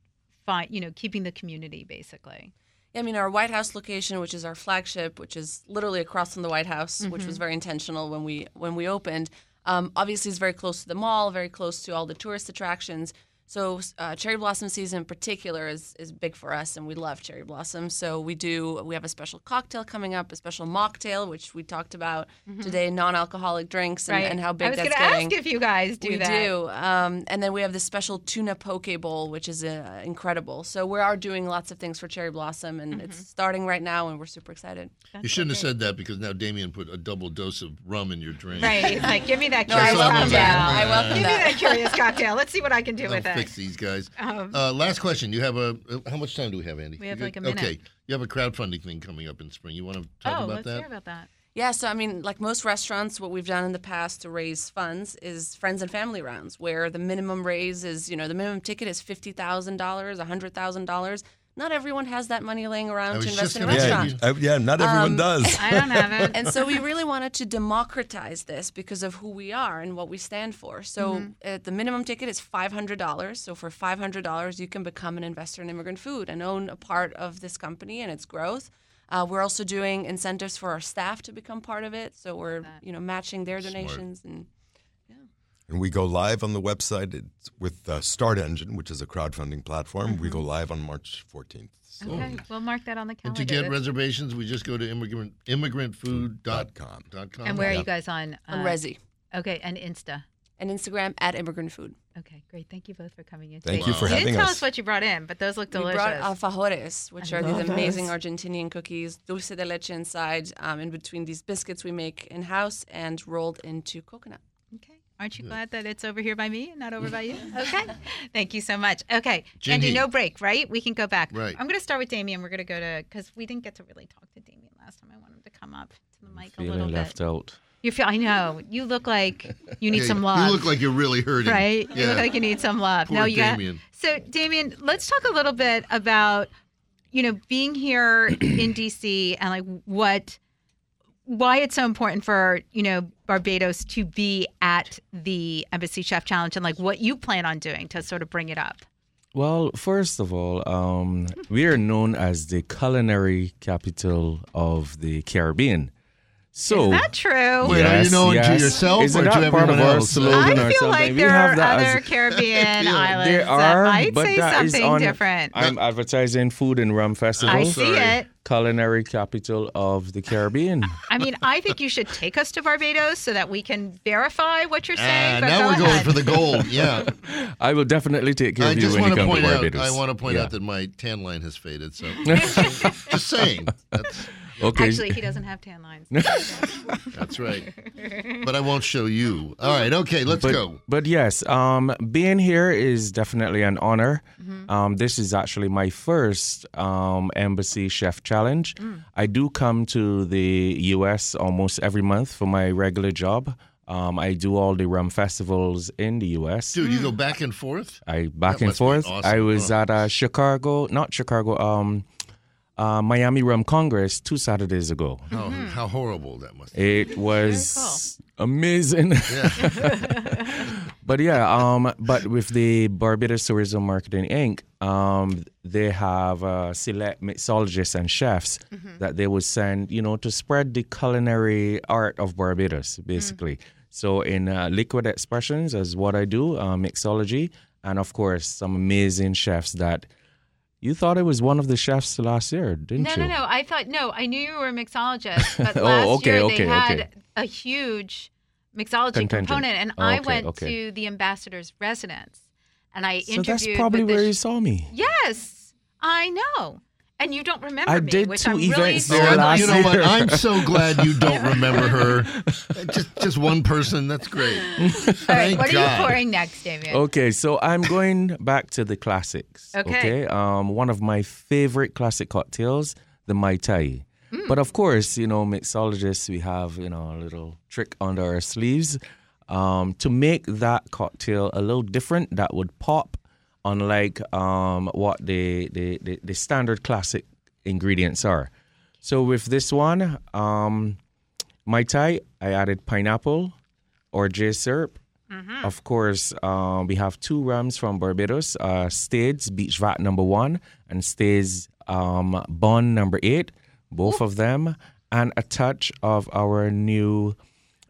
find you know, keeping the community basically. I mean, our White House location, which is our flagship, which is literally across from the White House, which Mm-hmm. was very intentional when we when we opened. Um, obviously, it's very close to the mall, very close to all the tourist attractions. So, uh, cherry blossom season in particular is, is big for us, and we love cherry blossom. So, we do we have a special cocktail coming up, a special mocktail, which we talked about today, non-alcoholic drinks, and, and how big Mm-hmm. I was that's gonna getting. ask if you guys do we that. do. Um, and then we have the special tuna poke bowl, which is uh, incredible. So we are doing lots of things for Cherry Blossom, and it's Mm-hmm. starting right now, and we're super excited. you shouldn't have said that because now Dameain put a double dose of rum in your drink. Right. He's like, give me that No, I curious welcome cocktail. that. I welcome Give me that. that curious cocktail. Let's see what I can do with it. Fix these guys. Um, Uh, last question. You have a uh, how much time do we have, Andy? We have You like good? a minute. Okay, you have a crowdfunding thing coming up in spring. You want to talk oh, about let's that? hear about that. Yeah, so I mean, like most restaurants, what we've done in the past to raise funds is friends and family rounds, where the minimum raise is, you know, the minimum ticket is fifty thousand dollars, hundred thousand dollars. Not everyone has that money laying around to invest in a restaurant. Yeah, yeah, not everyone Um, does. I don't have it. and so we really wanted to democratize this because of who we are and what we stand for. So Mm-hmm. uh, the minimum ticket is five hundred dollars. So for five hundred dollars, you can become an investor in immigrant food and own a part of this company and its growth. Uh, we're also doing incentives for our staff to become part of it. So we're you know matching their donations and And we go live on the website it's with uh, StartEngine, which is a crowdfunding platform. We go live on March 14th. So Okay, we'll mark that on the And calendar. to get reservations, we just go to immigrant immigrantfood dot com. dot and where are Yeah. you guys on? on uh, Resy Okay, and Insta. and Instagram at immigrant food. Okay, great. Thank you both for coming in. Thank today. you for you having didn't tell us. us what you brought in, but those look delicious. We brought alfajores, which I are these amazing those. Argentinian cookies, dulce de leche inside, um, in between these biscuits we make in house and rolled into coconut. Okay. Aren't you glad that it's over here by me and not over by you? Okay. Thank you so much. Okay. Andy, Ginny. no break, right? We can go back. Right. I'm going to start with Dameain. We're going to go to, because we didn't get to really talk to Dameain last time. I want him to come up to the mic a little Feeling bit. left out. You feel, I know. You look like you need Yeah, some love. You look like you're really hurting. right? Yeah. You look like you need some love. Poor no, you Dameain. got. So, Dameain, let's talk a little bit about, you know, being here in DC and like what, why it's so important for you know Barbados to be at the Embassy Chef Challenge and like what you plan on doing to sort of bring it up. Well, first of all, um, we are known as the culinary capital of the Caribbean. So, Is that true? Wait, are you Yes, known to yourself Isn't or to that part of everyone our else? slogan I or feel something? like there are that as- other Caribbean Yeah, islands There that might but say that is something on. different. I'm advertising food and rum festival. I see sorry. it. Culinary capital of the Caribbean. I mean, I think you should take us to Barbados so that we can verify what you're saying. Ah, but now go we're going ahead. for the gold. Yeah. I will definitely take care I of you when you come to point out. Barbados. I want to point Yeah. out that my tan line has faded. So just saying. That's, Okay. Actually, he doesn't have tan lines. that's right. But I won't show you. All right. Okay. Let's but, go. But yes, um, being here is definitely an honor. Um, this is actually my first um, embassy chef challenge. I do come to the U.S. almost every month for my regular job. Um, I do all the rum festivals in the U.S. Dude, you go back and forth? I back That and forth. awesome. I was Oh. at uh, Chicago, not Chicago, um, uh, Miami Rum Congress two Saturdays ago. How, how horrible that must be. It was amazing. but yeah, um, but with the Barbados Tourism Marketing Inc., um, they have uh, select mixologists and chefs Mm-hmm. that they would send, you know, to spread the culinary art of Barbados, basically. So in uh, liquid expressions is what I do, uh, mixology, and of course some amazing chefs that you thought it was one of the chefs last year, didn't No, you? no, no. No. I thought no. I knew you were a mixologist, but Oh, last okay, year okay, they had okay. a huge mixology Contingent. component, and I Okay, went to the ambassador's residence, and I So interviewed. So that's probably where you saw me. Yes, I know. And you don't remember I me, did which two I'm really events there last you know what? I'm so glad you don't remember her. Just just one person. That's great. All right, Thank what are you pouring next, David? Okay, so I'm going back to the classics. Okay. Um, one of my favorite classic cocktails, the Mai Tai. Hmm. But of course, you know, mixologists, we have, you know, a little trick under our sleeves um, to make that cocktail a little different that would pop, unlike um, what the, the, the, the standard classic ingredients are. So with this one, um, Mai Tai, I added pineapple, orgeat syrup, of course, um, we have two rums from Barbados, uh, Stades Beach Vat number one and Stades um, Bond number eight, both of them, and a touch of our new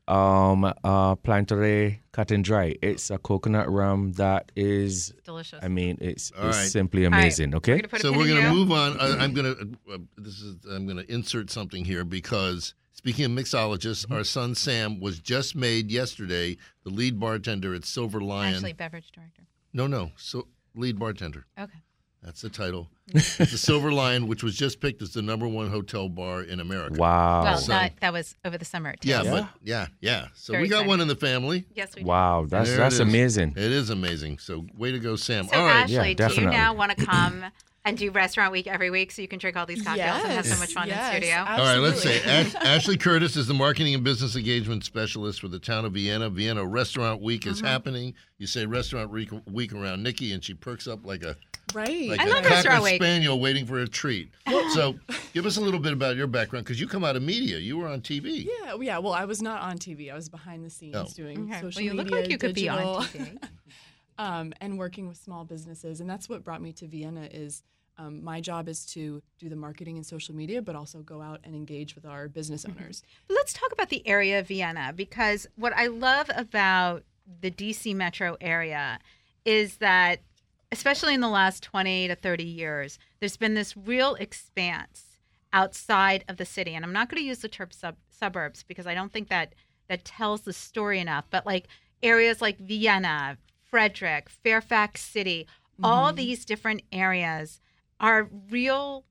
um, uh, Planteray Cut and Dry. It's a coconut rum that is, Delicious. I mean, it's, All it's right. simply amazing, we're okay? gonna put a So we're going to you. move on. I, I'm going to. Uh, this is. I'm going to insert something here because speaking of mixologists, our son Sam was just made yesterday the lead bartender at Silver Lion. Actually, beverage director. no, no. So lead bartender. Okay. That's the title. It's the Silver Lion, which was just picked as the number one hotel bar in America. Wow. Well, So- that that was over the summer. Too. Yeah, Yeah? but yeah, yeah. So Very we got exciting. one in the family. Yes, we did. wow, that's, There it that's is. amazing. It is amazing. So way to go, Sam. So All right. Yeah, Ashley, do you now want to come and do restaurant week every week so you can drink all these cocktails and have so much fun yes, in studio? Absolutely. All right, let's say. Ash- Ashley Curtis is the marketing and business engagement specialist for the town of Vienna. Vienna Restaurant Week is Mm-hmm. happening. You say Restaurant Week, week around Nycci, and she perks up like a right. like I a love Restaurant Week. Spaniel waiting for a treat. so, give us a little bit about your background because you come out of media. You were on TV. yeah, yeah. Well, I was not on TV. I was behind the scenes Oh. doing Okay. social Well, you look media, like you could be on digital, TV. um, and working with small businesses. And that's what brought me to Vienna. Is um, my job is to do the marketing and social media, but also go out and engage with our business owners. Let's talk about the area of Vienna because what I love about the DC metro area is that, especially in the last 20 to 30 years, there's been this real expanse outside of the city. And I'm not going to use the term sub- suburbs because I don't think that that tells the story enough. But like areas like Vienna, Frederick, Fairfax City, all these different areas are real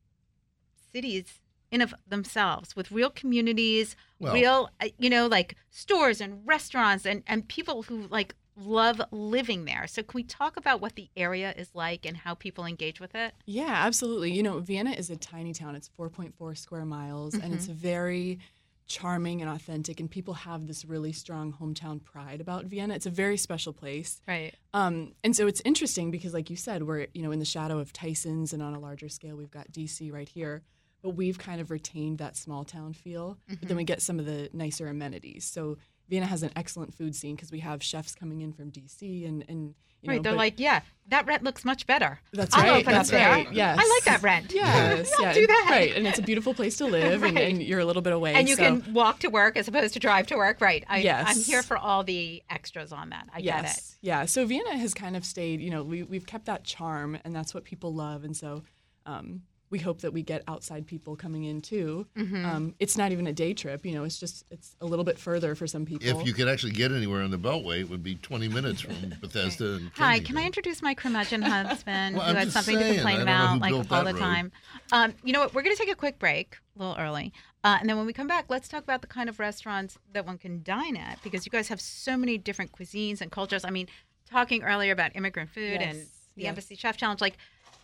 cities in of themselves with real communities, Well- real uh, you know like stores and restaurants and and people who like love living there. So can we talk about what the area is like and how people engage with it? Yeah, absolutely. You know, Vienna is a tiny town. It's 4.4 square miles, and Mm-hmm. it's very charming and authentic. And people have this really strong hometown pride about Vienna. It's a very special place. Right. Um, and so it's interesting because, like you said, we're you know in the shadow of Tyson's, and on a larger scale, we've got DC right here. But we've kind of retained that small town feel. But Mm-hmm. then we get some of the nicer amenities. So Vienna has an excellent food scene because we have chefs coming in from DC, and and you right. know, They're but- like, yeah, that rent looks much better. That's I'll right. open That's up there. right. Yes. I like that rent. Yes, yeah, do that. Right, and it's a beautiful place to live, and, Right. and you're a little bit away. And you so- can walk to work as opposed to drive to work. Right. I, Yes. I'm here for all the extras on that. I get it. yeah. So Vienna has kind of stayed. You know, we we've kept that charm, and that's what people love, and so. Um, we hope that we get outside people coming in too. Mm-hmm. Um, it's not even a day trip, you know. It's just it's a little bit further for some people. If you could actually get anywhere on the Beltway, it would be 20 minutes from Bethesda. And Hi, can I introduce my curmudgeon husband Well, who I'm had something saying, to complain I don't know who about like all the road. time? Um, you know what? We're going to take a quick break, a little early. Uh, and then when we come back, let's talk about the kind of restaurants that one can dine at because you guys have so many different cuisines and cultures. I mean, talking earlier about immigrant food and the yes. Embassy Chef Challenge, like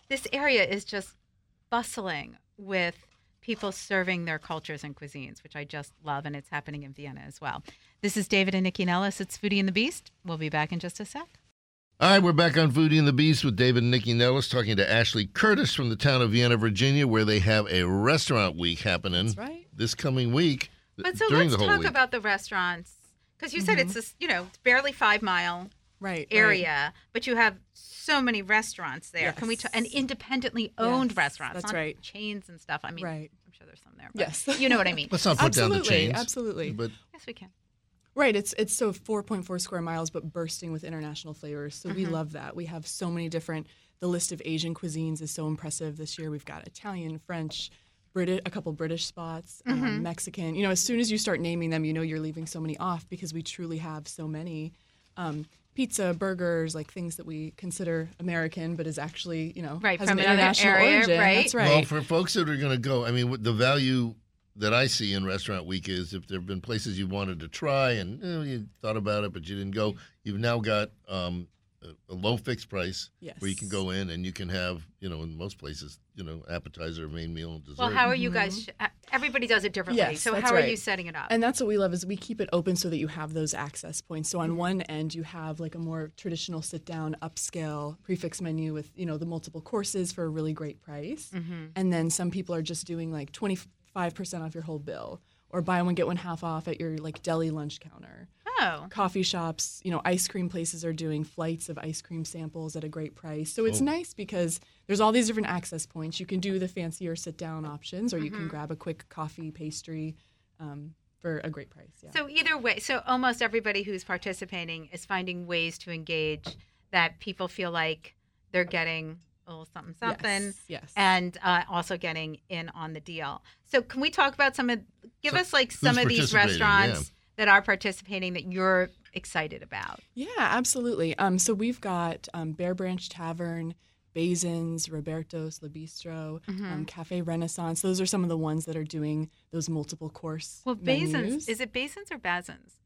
this area is just bustling with people serving their cultures and cuisines, which I just love. And it's happening in Vienna as well. This is David and Nycci Nellis. It's Foodie and the Beast. We'll be back in just a sec. All right, we're back on Foodie and the Beast with David and Nycci Nellis talking to Ashley Curtis from the town of Vienna, Virginia, where they have a restaurant week happening That's right. this coming week. But so let's talk week. about the restaurants because you said Mm-hmm. it's this, you know, it's barely five mile Right, right. area, but you have so many restaurants there. Can we Yes. t- and independently owned Yes, restaurants, that's not right. chains and stuff. I mean, Right. I'm sure there's some there. But Yes. you know what I mean. Let's not put down the Absolutely, chains. absolutely. But yes, we can. Right. It's it's so 4.4 square miles, but bursting with international flavors. So we love that. We have so many different. The list of Asian cuisines is so impressive this year. We've got Italian, French, British, a couple British spots, um, Mexican. You know, as soon as you start naming them, you know you're leaving so many off because we truly have so many. Um, pizza, burgers, like things that we consider American, but is actually you know Right, has from an international area, origin. right? That's right. Well, for folks that are going to go, I mean, what the value that I see in Restaurant Week is if there have been places you wanted to try and you, know, you thought about it but you didn't go, you've now got um, a, a low fixed price where you can go in and you can have, you know, in most places, you know, appetizer, main meal, and dessert. Well, how are you guys? uh, Everybody does it differently. Yes, so that's how are you setting it up? And that's what we love is we keep it open so that you have those access points. So on one end you have like a more traditional sit down upscale prefix menu with, you know, the multiple courses for a really great price. And then some people are just doing like 25% off your whole bill or buy one get one half off at your like deli lunch counter. oh, Coffee shops, you know, ice cream places are doing flights of ice cream samples at a great price. So it's nice because there's all these different access points. You can do the fancier sit down options or you can grab a quick coffee pastry um, for a great price. Yeah. so either way, so almost everybody who's participating is finding ways to engage that people feel like they're getting a little something something. Yes, yes. And uh, also getting in on the deal. So, can we talk about some of? Give So us like some of these restaurants Yeah. that are participating that you're excited about. Yeah, absolutely. Um, so we've got um, Bear Branch Tavern, Basins, Roberto's, La Bistro, Mm-hmm. um, Cafe Renaissance. Those are some of the ones that are doing those multiple course. Well, Basins menus. is it Basins or Basin's?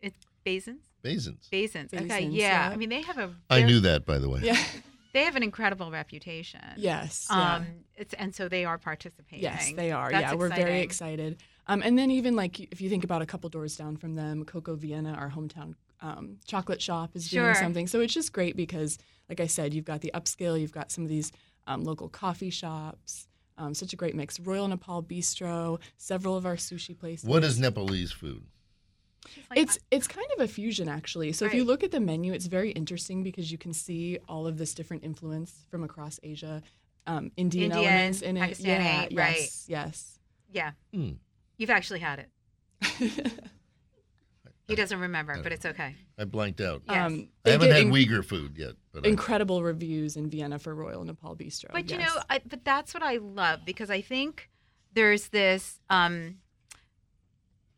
It's Basins. Basins. Basins. Okay, Basins, yeah. yeah. I mean, they have a. I they're- knew that, by the way. Yeah. They have an incredible reputation. yes. yeah. Um, it's and so they are participating. Yes, they are. That's yeah, we're very excited. Um, and then even like if you think about a couple doors down from them, Coco Vienna, our hometown um, chocolate shop, is Sure. doing something. So it's just great because, like I said, you've got the upscale, you've got some of these um, local coffee shops. Um, such a great mix. Royal Nepal Bistro, several of our sushi places. What is Nepalese food? Like, It's it's kind of a fusion actually. So if you look at the menu, it's very interesting because you can see all of this different influence from across Asia, um, Indian, Indian, elements in it. Pakistani, yeah, right. yes, yes. Yeah. Hmm. You've actually had it. He doesn't remember, but it's okay. I blanked out. Yes. Um, I they haven't had in- Uyghur food yet. But I- incredible reviews in Vienna for Royal Nepal Bistro. But you know, I, but that's what I love because I think there's this um,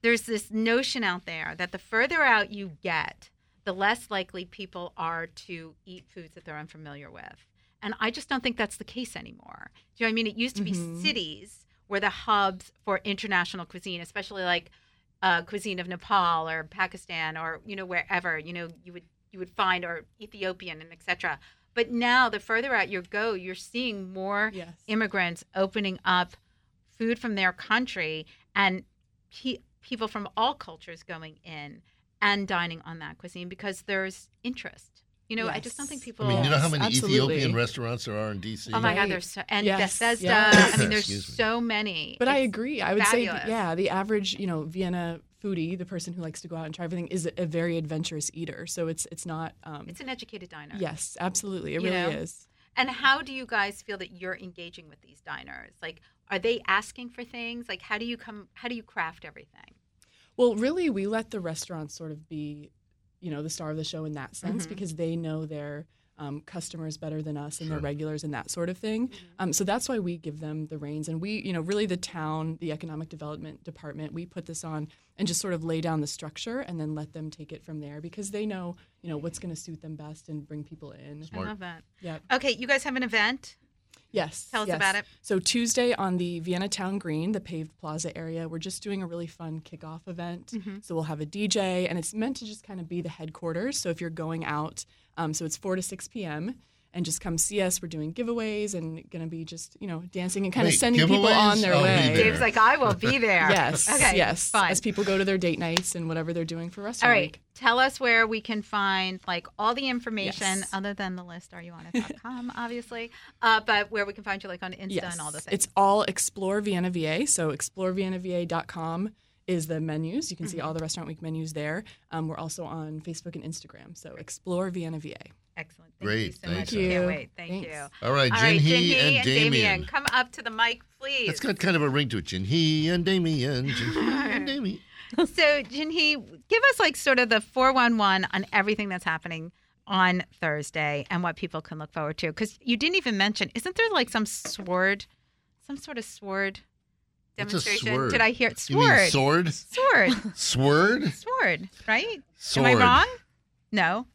there's this notion out there that the further out you get, the less likely people are to eat foods that they're unfamiliar with. And I just don't think that's the case anymore. Do you know what I mean? It used to be Mhm. cities were the hubs for international cuisine, especially like uh, cuisine of Nepal or Pakistan or you know wherever you know you would you would find or Ethiopian and etc. But now the further out you go, you're seeing more Yes. immigrants opening up food from their country and pe- people from all cultures going in and dining on that cuisine because there's interest. You know, I just don't think people. I mean, you know how many absolutely. Ethiopian restaurants there are in D.C.? Oh my God, there's so, and Yes, Bethesda. yes. I mean, there's me. so many. But I agree. I would fabulous. say, yeah, the average, you know, Vienna foodie, the person who likes to go out and try everything, is a, a very adventurous eater. So it's it's not. Um, It's an educated diner. yes, absolutely, it You really know? is. And how do you guys feel that you're engaging with these diners? Like, are they asking for things? Like, how do you come? How do you craft everything? Well, really, we let the restaurants sort of be, you know, the star of the show in that sense Mhm. because they know their um, customers better than us and Sure. their regulars and that sort of thing. Um, so that's why we give them the reins. And we, you know, really the town, the economic development department, we put this on and just sort of lay down the structure and then let them take it from there because they know, you know, what's going to suit them best and bring people in. Smart. I love that. Yep. Okay, you guys have an event. Yes. Tell us yes. about it. So Tuesday on the Vienna Town Green, the paved plaza area, we're just doing a really fun kickoff event. Mm-hmm. So we'll have a DJ, and it's meant to just kind of be the headquarters. So if you're going out, um, so it's 4 to 6 p.m. And just come see us. We're doing giveaways and going to be just, you know, dancing and kind Wait, of sending people on their I'll way. Dave's like, I will be there. Yes. Okay. Yes. Fine. As people go to their date nights and whatever they're doing for All restaurant right. week. Tell us where we can find like all the information Yes. other than the list Are you on areyouonit.com, obviously. Uh, but where we can find you like on Insta Yes. and all those things. It's all Explore Vienna VA. So exploreviennava.com is the menus. You can see all the Restaurant Week menus there. Um, we're also on Facebook and Instagram. So explore Vienna VA. Excellent. Thank Great, you so thanks. much. I Thank can't wait. Thank Thanks. you. All right, All Jin right, Jinhee and and Dameain. Come up to the mic, please. It's got kind of a ring to it. Jinhee and Dameain. Jin He and Dameain. so, Jinhee, give us like sort of the 411 on everything that's happening on Thursday and what people can look forward to. Because you didn't even mention, isn't there like some sword, some sort of sword What's a demonstration? sword? Did I hear it? You mean Sword. sword? Sword. Sword? Sword, right? Sword. Am I wrong? No.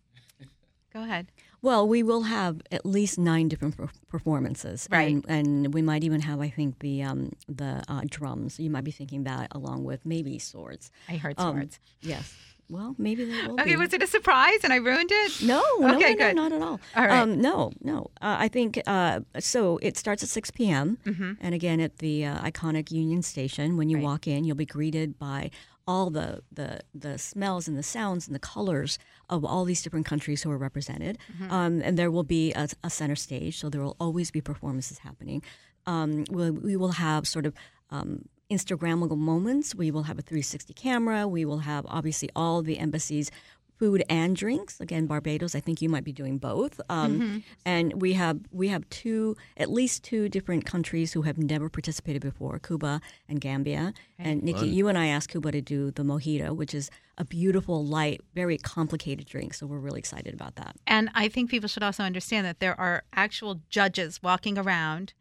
Go ahead. Well, we will have at least nine different performances, Right. And, and we might even have, I think, the um, the uh, drums. You might be thinking that along with maybe swords. I heard Um, swords. Yes. Well, maybe they will. okay, be. was it a surprise and I ruined it? No, no, Okay, no, no, good. not at all. All right. Um, no, no. Uh, I think uh, so. It starts at 6 p.m. Mm-hmm. and again at the uh, iconic Union Station. When you Right. walk in, you'll be greeted by all the, the the smells and the sounds and the colors of all these different countries who are represented. Mm-hmm. Um, and there will be a, a center stage, so there will always be performances happening. Um, we'll, we will have sort of um, Instagrammable moments. We will have a 360 camera. We will have obviously all the embassies food and drinks. Again, Barbados. I think you might be doing both. Um, And we have we have two, at least two different countries who have never participated before: Cuba and Gambia. And Nycci, you and I asked Cuba to do the mojito, which is a beautiful, light, very complicated drink. So we're really excited about that. And I think people should also understand that there are actual judges walking around,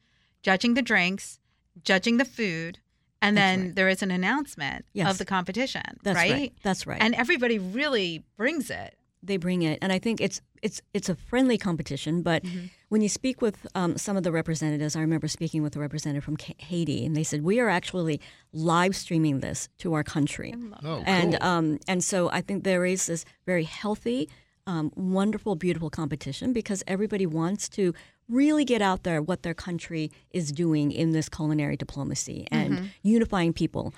judging the drinks, judging the food, and then there is an announcement Yes. of the competition, That's right? right. That's right. And everybody really brings it. they bring it, and I think it's it's it's a friendly competition. But when you speak with um, some of the representatives, I remember speaking with a representative from Ca- Haiti, and they said we are actually live streaming this to our country, Oh, and cool. um, and so I think there is this very healthy, um, wonderful, beautiful competition because everybody wants to really get out there what their country is doing in this culinary diplomacy and mm-hmm. unifying people.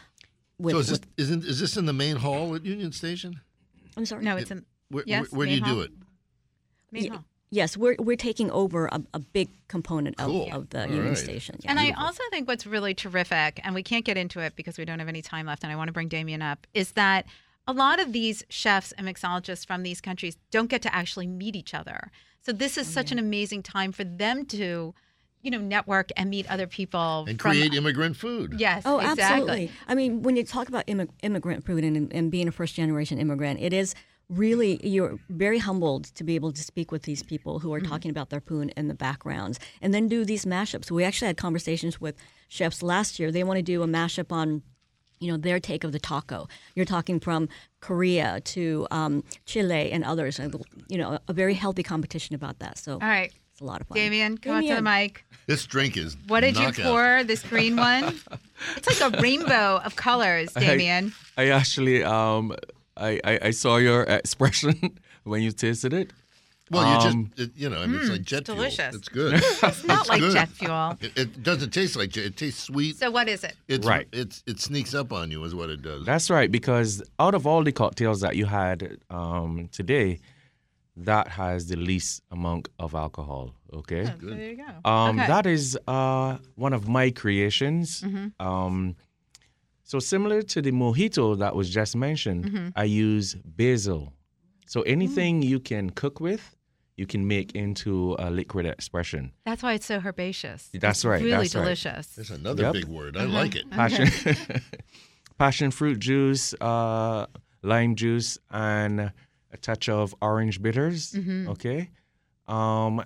With, so is this, with- isn't, is this in the main hall at Union Station? I'm sorry. No, it's in Where, Yes, where, where do you main do it? main Ye- hall. Yes, we're we're taking over a, a big component of, Cool. of the All Union right. Station. Yeah. And I also think what's really terrific, and we can't get into it because we don't have any time left, and I want to bring Dameain up, is that a lot of these chefs and mixologists from these countries don't get to actually meet each other. So this is such an mm-hmm. amazing time for them to, you know, network and meet other people And from- create immigrant food. Yes, oh, exactly. absolutely. I mean, when you talk about immig- immigrant food and, and being a first generation immigrant, it is really you're very humbled to be able to speak with these people who are mm-hmm. talking about their food and the backgrounds, and then do these mashups. We actually had conversations with chefs last year. They want to do a mashup on you know their take of the taco. You're talking from Korea to um, Chile and others. and, You know, a very healthy competition about that. So All right, it's a lot of fun. Dameain, come on to the mic. This drink is What did you pour? This green one? It's like a rainbow of colors, Dameain. I actually um I, I, I saw your expression when you tasted it. Well, you Um, just, you know, I mean, it's like jet delicious. fuel. It's good. It's not like good. jet fuel. It, it doesn't taste like jet. It tastes sweet. So what is it? It's Right. It's it sneaks up on you, is what it does. That's right, because out of all the cocktails that you had um, today, that has the least amount of alcohol. Okay. So there you go. Um, Okay. That is uh, one of my creations. Um, so similar to the mojito that was just mentioned, I use basil. So anything you can cook with, you can make into a liquid expression. That's why it's so herbaceous. That's It's right, Really that's right. delicious. That's another Yep. big word. Uh-huh. I like it. Passion, passion fruit juice, uh, lime juice, and a touch of orange bitters. Okay. Um,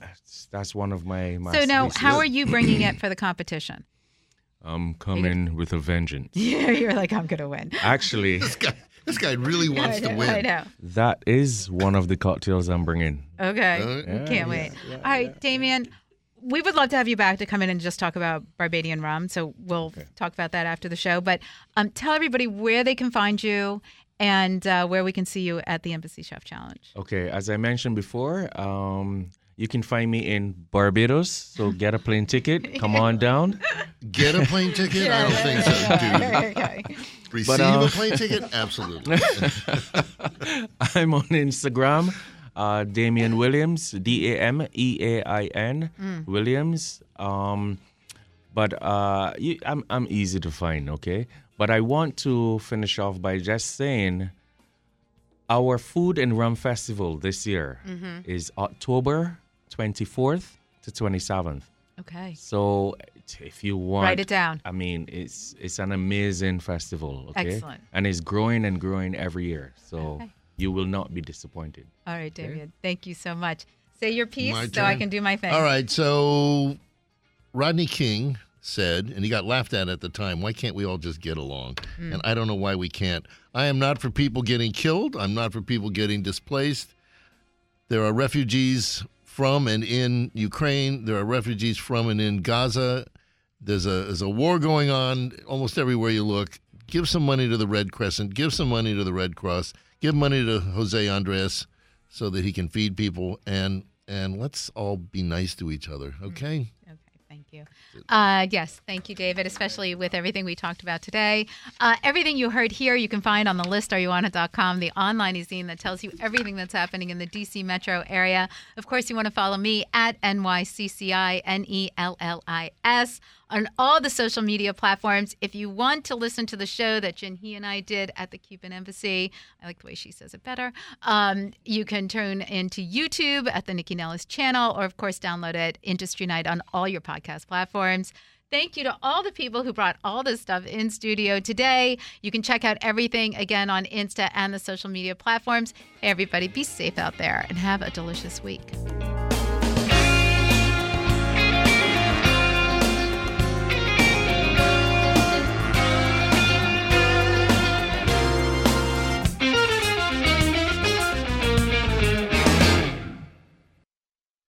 that's one of my. my So now, sweets. how are you bringing it for the competition? I'm coming with a vengeance. Yeah, you're like, I'm gonna win. Actually, This guy, this guy really wants I to win. I know. that is one of the cocktails I'm bringing. Okay, Uh, can't wait. All right, Dameain, we would love to have you back to come in and just talk about Barbadian rum. So we'll talk about that after the show. But um, tell everybody where they can find you and uh, where we can see you at the Embassy Chef Challenge. Okay, as I mentioned before, um, you can find me in Barbados. So get a plane ticket. Come on down. Get a plane ticket? I don't think so, dude. okay. Receive uh, a plane ticket? Absolutely. I'm on Instagram, uh, Dameain Williams, D A M E A I N Williams. Um, but uh, you, I'm I'm easy to find. Okay, But I want to finish off by just saying our Food and Rum Festival this year Mm-hmm. is October 24th to 27th. Okay. So if you want, Write it down. I mean, it's it's an amazing festival. Okay, Excellent. and it's growing and growing every year. So Okay. you will not be disappointed. All right, David. Thank you so much. Say your piece My so I can do my thing. All right, so Rodney King said, and he got laughed at at the time, why can't we all just get along? Hmm. And I don't know why we can't. I am not for people getting killed. I'm not for people getting displaced. There are refugees from and in Ukraine. There are refugees from and in Gaza. There's a there's a war going on almost everywhere you look. Give some money to the Red Crescent. Give some money to the Red Cross. Give money to Jose Andres so that he can feed people and and let's all be nice to each other, okay? Okay, thank you. Uh, yes, thank you, David, especially with everything we talked about today. Uh, everything you heard here, you can find on the list, areyouonit.com, the online zine that tells you everything that's happening in the DC metro area. Of course, you want to follow me at NYCCI, N E L L I S, on all the social media platforms. If you want to listen to the show that Jinhee and I did at the Cuban Embassy, I like the way she says it better. Um, you can turn into YouTube at the Nycci Nellis channel, or of course, download it Industry Night on all your podcast platforms. Thank you to all the people who brought all this stuff in studio today. You can check out everything again on Insta and the social media platforms. Hey, everybody, be safe out there and have a delicious week.